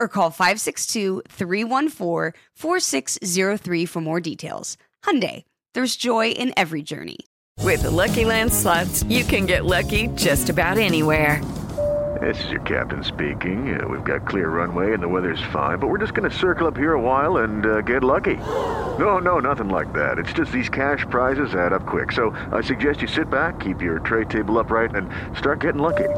or call 562-314-4603 for more details. Hyundai, there's joy in every journey. With the Lucky Land slots, you can get lucky just about anywhere. This is your captain speaking. Uh, we've got clear runway and the weather's fine, but we're just going to circle up here a while and uh, get lucky. No, no, nothing like that. It's just these cash prizes add up quick. So I suggest you sit back, keep your tray table upright, and start getting lucky.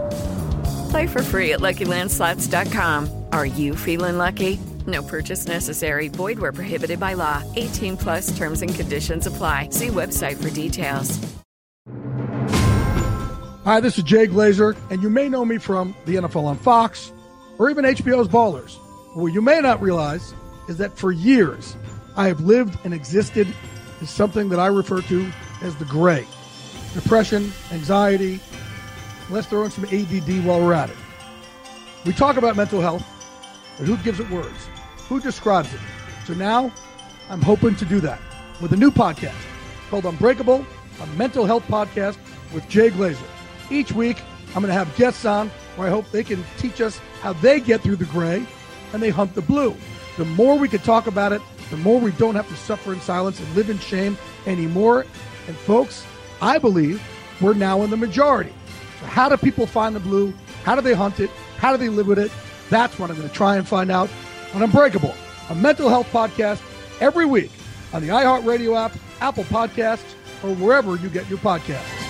Play for free at LuckyLandSlots.com. Are you feeling lucky? No purchase necessary. Void where prohibited by law. 18 plus terms and conditions apply. See website for details. Hi, this is Jay Glazer, and you may know me from the NFL on Fox or even HBO's Ballers. What you may not realize is that for years, I have lived and existed in something that I refer to as the gray depression, anxiety. Let's throw in some ADD while we're at it. We talk about mental health, but who gives it words? Who describes it? So now I'm hoping to do that with a new podcast called Unbreakable, a mental health podcast with Jay Glazer. Each week, I'm going to have guests on where I hope they can teach us how they get through the gray and they hunt the blue. The more we can talk about it, the more we don't have to suffer in silence and live in shame anymore. And folks, I believe we're now in the majority. So, how do people find the blue? How do they hunt it? How do they live with it? That's what I'm going to try and find out on Unbreakable, a mental health podcast every week on the iHeartRadio app, Apple Podcasts, or wherever you get your podcasts.